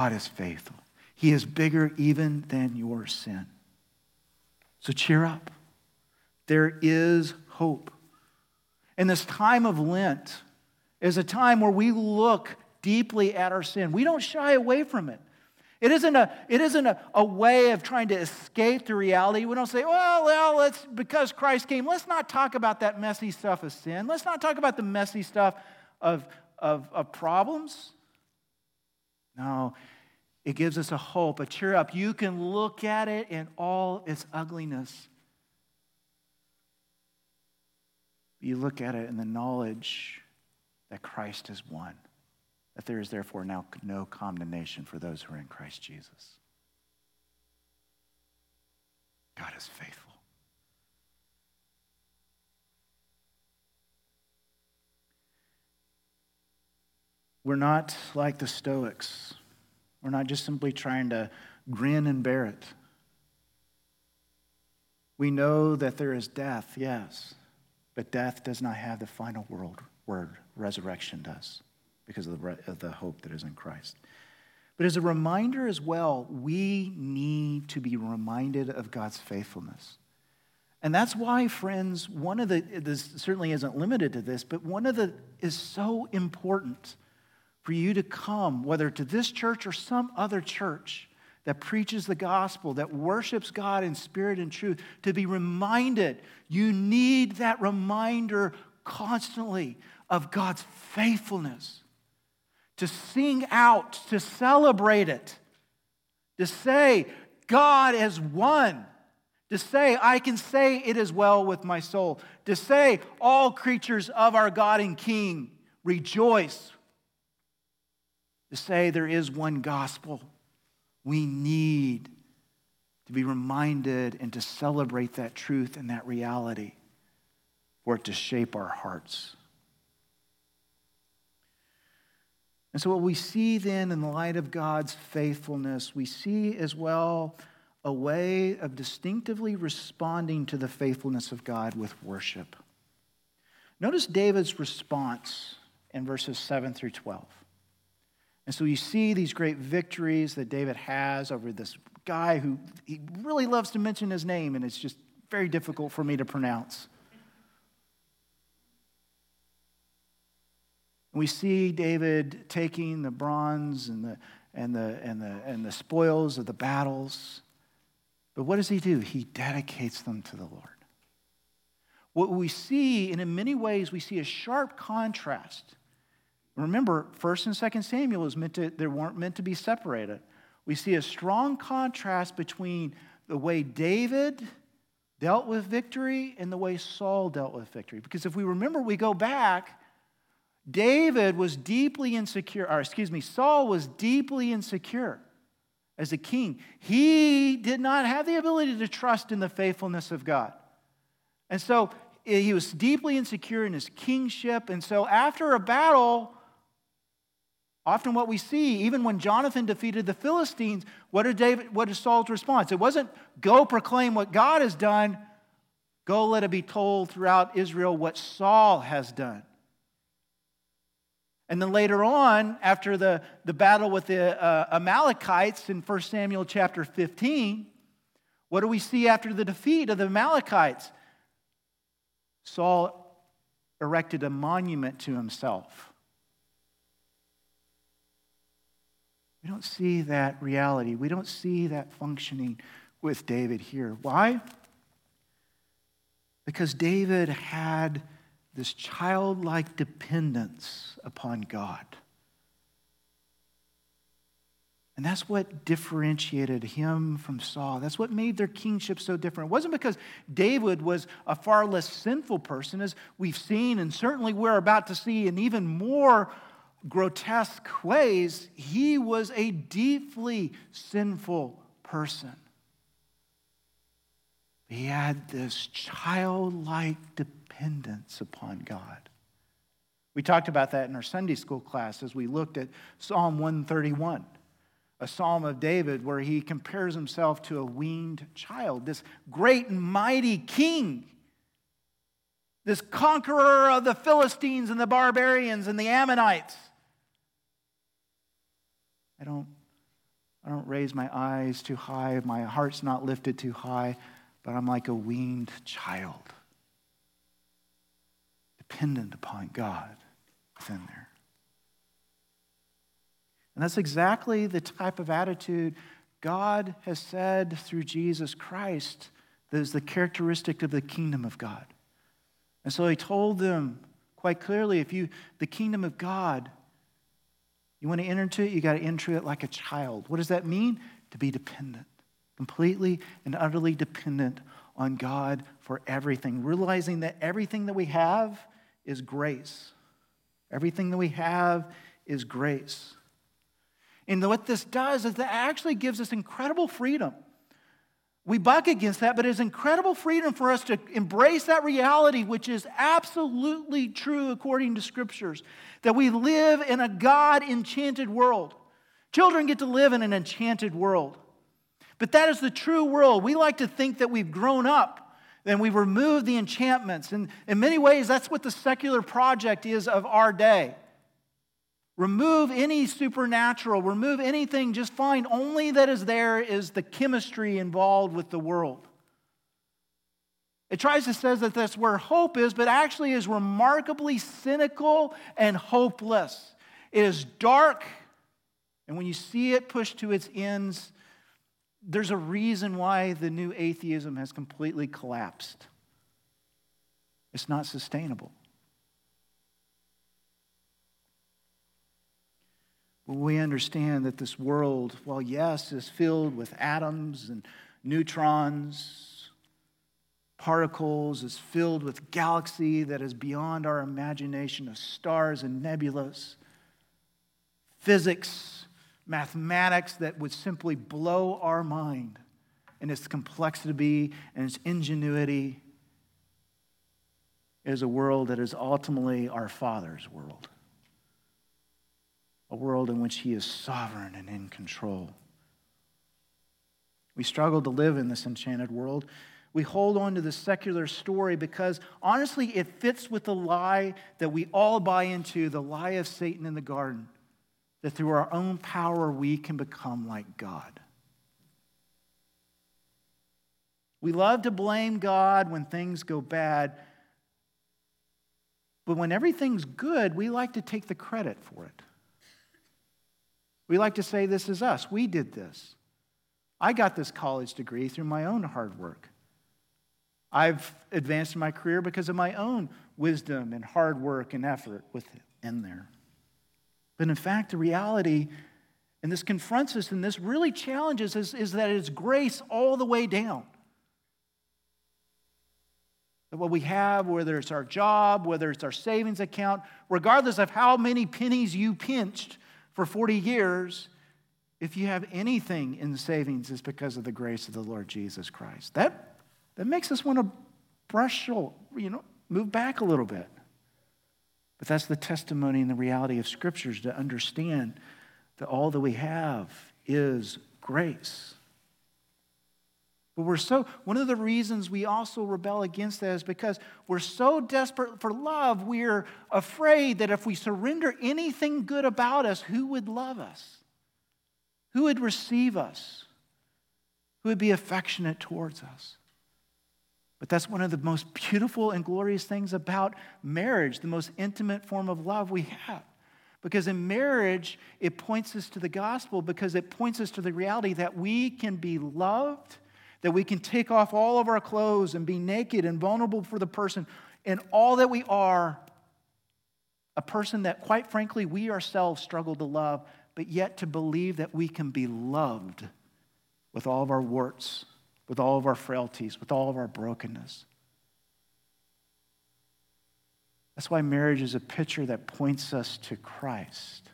God is faithful. He is bigger even than your sin. So cheer up. There is hope. And this time of Lent is a time where we look deeply at our sin. We don't shy away from it. It isn't, a, it isn't a, a way of trying to escape the reality. We don't say, well, well, let's, because Christ came, let's not talk about that messy stuff of sin. Let's not talk about the messy stuff of, of, of problems. No, it gives us a hope, a cheer up. You can look at it in all its ugliness. You look at it in the knowledge that Christ is one, that there is therefore now no condemnation for those who are in Christ Jesus. God is faithful. We're not like the Stoics. We're not just simply trying to grin and bear it. We know that there is death, yes, but death does not have the final word. Resurrection does because of the, of the hope that is in Christ. But as a reminder as well, we need to be reminded of God's faithfulness. And that's why, friends, one of the, this certainly isn't limited to this, but one of the is so important for you to come, whether to this church or some other church that preaches the gospel, that worships God in spirit and truth, to be reminded. You need that reminder constantly of God's faithfulness. To sing out, to celebrate it, to say, God has won, to say, I can say it is well with my soul, to say, all creatures of our God and King rejoice, to say there is one gospel. We need to be reminded and to celebrate that truth and that reality for it to shape our hearts. And so, what we see then in the light of God's faithfulness, we see as well a way of distinctively responding to the faithfulness of God with worship. Notice David's response in verses 7 through 12. And so you see these great victories that David has over this guy who he really loves to mention his name, and it's just very difficult for me to pronounce. We see David taking the bronze and the, and the, and the, and the spoils of the battles. But what does he do? He dedicates them to the Lord. What we see, and in many ways, we see a sharp contrast. Remember, 1st and 2nd Samuel is meant to, they weren't meant to be separated. We see a strong contrast between the way David dealt with victory and the way Saul dealt with victory. Because if we remember, we go back David was deeply insecure, or excuse me, Saul was deeply insecure as a king. He did not have the ability to trust in the faithfulness of God. And so eh, he was deeply insecure in his kingship. And so after a battle, often what we see, even when Jonathan defeated the Philistines, what did David, what is Saul's response? It wasn't go proclaim what God has done, go let it be told throughout Israel what Saul has done. And then later on, after the, the battle with the uh, Amalekites in 1 Samuel chapter 15, what do we see after the defeat of the Amalekites? Saul erected a monument to himself. We don't see that reality. We don't see that functioning with David here. Why? Because David had this childlike dependence upon God. And that's what differentiated him from Saul. That's what made their kingship so different. It wasn't because David was a far less sinful person, as we've seen, and certainly we're about to see in even more grotesque ways. He was a deeply sinful person. He had this childlike dependence upon God. We talked about that in our Sunday school class as we looked at Psalm 131, a psalm of David where he compares himself to a weaned child, this great and mighty king, this conqueror of the Philistines and the barbarians and the Ammonites. I don't I don't raise my eyes too high. My heart's not lifted too high, but I'm like a weaned child, dependent upon God within there. And that's exactly the type of attitude God has said through Jesus Christ that is the characteristic of the kingdom of God. And so he told them quite clearly if you, the kingdom of God, you want to enter into it, you got to enter it like a child. What does that mean? To be dependent, completely and utterly dependent on God for everything, realizing that everything that we have is grace. Everything that we have is grace. And what this does is that actually gives us incredible freedom. We buck against that, but it's incredible freedom for us to embrace that reality, which is absolutely true according to scriptures, that we live in a God enchanted world. Children get to live in an enchanted world. But that is the true world. We like to think that we've grown up and we've removed the enchantments. And in many ways, that's what the secular project is of our day. Remove any supernatural, remove anything, just find only that is there is the chemistry involved with the world. It tries to say that that's where hope is, but actually is remarkably cynical and hopeless. It is dark, and when you see it pushed to its ends, there's a reason why the new atheism has completely collapsed. It's not sustainable. We understand that this world, while yes, is filled with atoms and neutrons, particles, is filled with galaxy that is beyond our imagination of stars and nebulas, physics, mathematics that would simply blow our mind in its complexity and its ingenuity is a world that is ultimately our Father's world a world in which He is sovereign and in control. We struggle to live in this enchanted world. We hold on to the secular story because honestly, it fits with the lie that we all buy into the lie of Satan in the garden that through our own power we can become like God. We love to blame God when things go bad, but when everything's good, we like to take the credit for it. We like to say, This is us. We did this. I got this college degree through my own hard work. I've advanced in my career because of my own wisdom and hard work and effort within there. But in fact, the reality, and this confronts us and this really challenges us, is that it's grace all the way down. That what we have, whether it's our job, whether it's our savings account, regardless of how many pennies you pinched, for 40 years, if you have anything in savings, it's because of the grace of the Lord Jesus Christ. That, that makes us want to brush, you know, move back a little bit. But that's the testimony and the reality of scriptures to understand that all that we have is grace. But we're so, one of the reasons we also rebel against that is because we're so desperate for love, we're afraid that if we surrender anything good about us, who would love us? Who would receive us? Who would be affectionate towards us? But that's one of the most beautiful and glorious things about marriage, the most intimate form of love we have. Because in marriage, it points us to the gospel because it points us to the reality that we can be loved that we can take off all of our clothes and be naked and vulnerable for the person and all that we are, a person that, quite frankly, we ourselves struggle to love, but yet to believe that we can be loved with all of our warts, with all of our frailties, with all of our brokenness. That's why marriage is a picture that points us to Christ.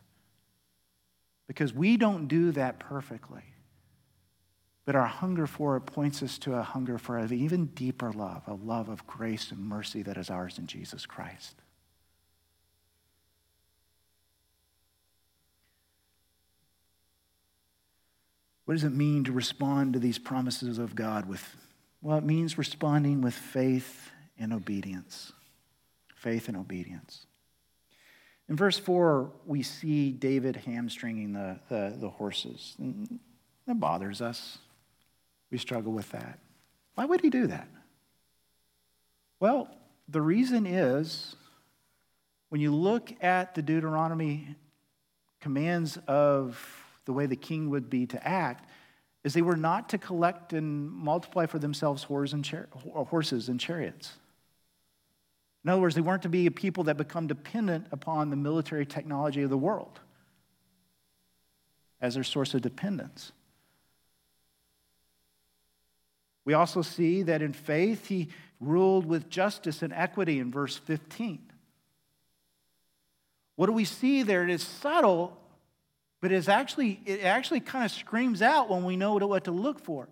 Because we don't do that perfectly. But our hunger for it points us to a hunger for an even deeper love, a love of grace and mercy that is ours in Jesus Christ. What does it mean to respond to these promises of God with? Well, it means responding with faith and obedience. Faith and obedience. In verse 4, we see David hamstringing the, the, the horses. That bothers us. We struggle with that. Why would he do that? Well, the reason is when you look at the Deuteronomy commands of the way the king would be to act, is they were not to collect and multiply for themselves horses and chariots. In other words, they weren't to be a people that become dependent upon the military technology of the world as their source of dependence. We also see that in faith, he ruled with justice and equity in verse 15. What do we see there? It is subtle, but it's actually, it actually kind of screams out when we know what to look for.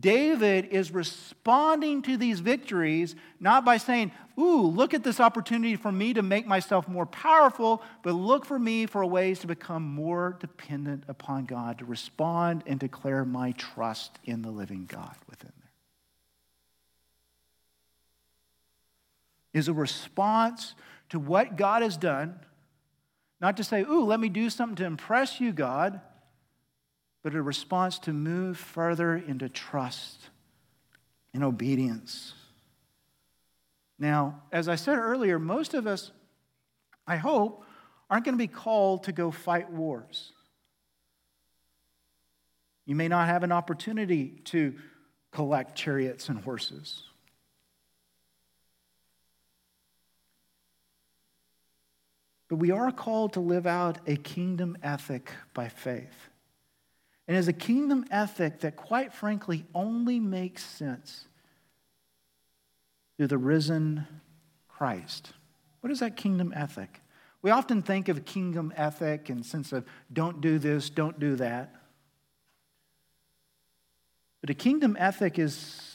David is responding to these victories not by saying, Ooh, look at this opportunity for me to make myself more powerful, but look for me for ways to become more dependent upon God, to respond and declare my trust in the living God within. Is a response to what God has done, not to say, Ooh, let me do something to impress you, God but a response to move further into trust and obedience. Now, as I said earlier, most of us, I hope, aren't going to be called to go fight wars. You may not have an opportunity to collect chariots and horses. But we are called to live out a kingdom ethic by faith and as a kingdom ethic that, quite frankly, only makes sense through the risen Christ. What is that kingdom ethic? We often think of a kingdom ethic in sense of don't do this, don't do that. But a kingdom ethic is,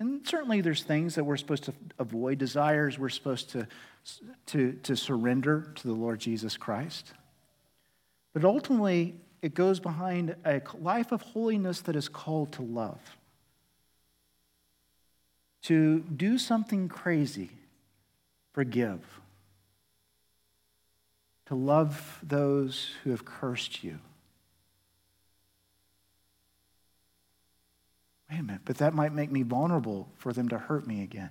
and certainly there's things that we're supposed to avoid, desires we're supposed to, to, to surrender to the Lord Jesus Christ. But ultimately, it goes behind a life of holiness that is called to love. To do something crazy, forgive. To love those who have cursed you. But that might make me vulnerable for them to hurt me again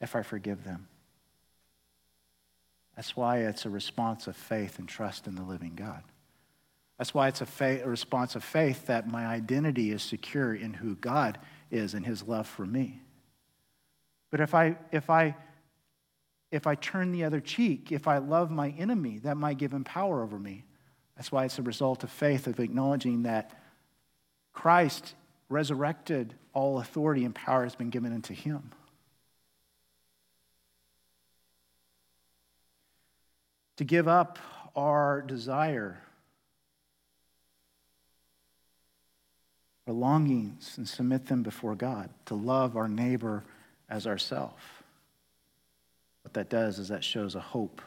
if I forgive them. That's why it's a response of faith and trust in the living God. That's why it's a, faith, a response of faith that my identity is secure in who God is and his love for me. But if I, if I, if I turn the other cheek, if I love my enemy, that might give him power over me. That's why it's a result of faith, of acknowledging that Christ resurrected, all authority and power has been given unto him. To give up our desire our longings and submit them before God, to love our neighbor as ourself. What that does is that shows a hope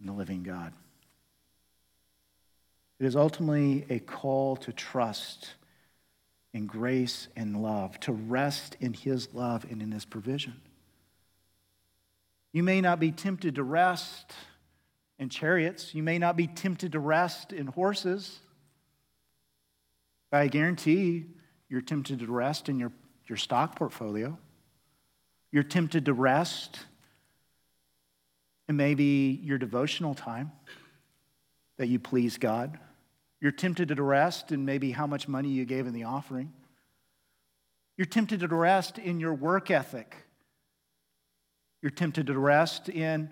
in the living God. It is ultimately a call to trust in grace and love, to rest in His love and in His provision. You may not be tempted to rest in chariots, you may not be tempted to rest in horses. I guarantee you're tempted to rest in your, your stock portfolio. You're tempted to rest in maybe your devotional time that you please God. You're tempted to rest in maybe how much money you gave in the offering. You're tempted to rest in your work ethic. You're tempted to rest in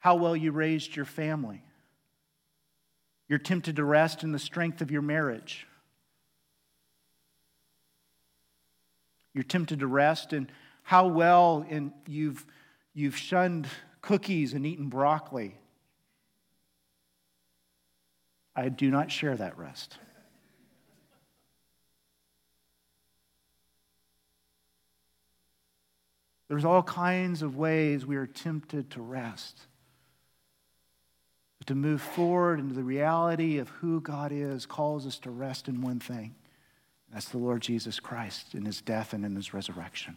how well you raised your family. You're tempted to rest in the strength of your marriage. You're tempted to rest in how well in you've, you've shunned cookies and eaten broccoli. I do not share that rest. There's all kinds of ways we are tempted to rest. But to move forward into the reality of who God is calls us to rest in one thing that's the Lord Jesus Christ in his death and in his resurrection.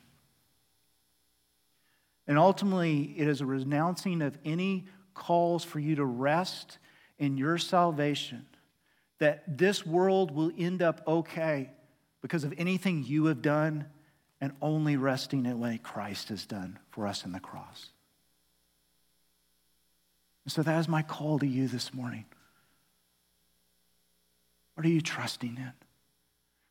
And ultimately, it is a renouncing of any calls for you to rest in your salvation, that this world will end up okay because of anything you have done and only resting in what Christ has done for us in the cross. And so that is my call to you this morning. What are you trusting in?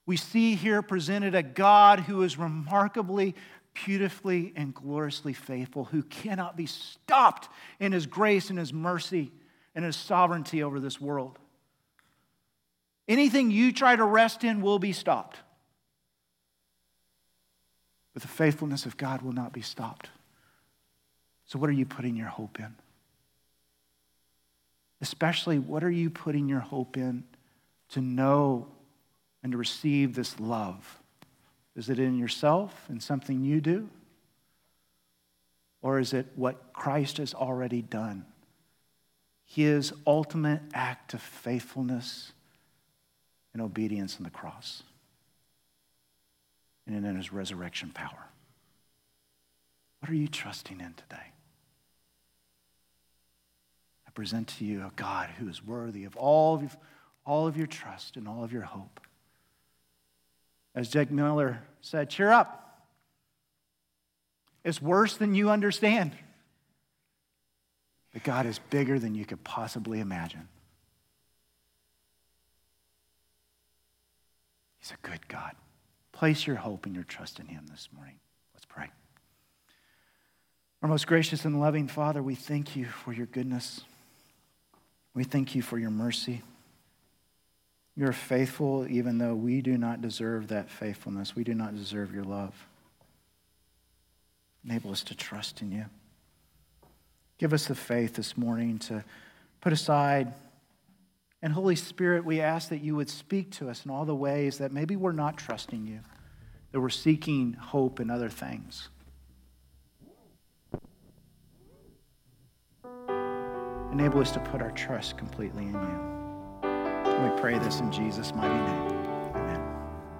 We see here presented a God who is remarkably, beautifully, and gloriously faithful, who cannot be stopped in his grace and his mercy and his sovereignty over this world. Anything you try to rest in will be stopped. But the faithfulness of God will not be stopped. So, what are you putting your hope in? Especially, what are you putting your hope in to know and to receive this love? Is it in yourself and something you do? Or is it what Christ has already done? His ultimate act of faithfulness and obedience on the cross and in his resurrection power. What are you trusting in today? I present to you a God who is worthy of all of, all of your trust and all of your hope. As Jack Miller said, cheer up. It's worse than you understand. But God is bigger than you could possibly imagine. He's a good God. Place your hope and your trust in Him this morning. Let's pray. Our most gracious and loving Father, we thank you for your goodness. We thank you for your mercy. You're faithful even though we do not deserve that faithfulness. We do not deserve your love. Enable us to trust in you. Give us the faith this morning to put aside and Holy Spirit, we ask that you would speak to us in all the ways that maybe we're not trusting you, that we're seeking hope in other things. Enable us to put our trust completely in you. And we pray this in Jesus' mighty name.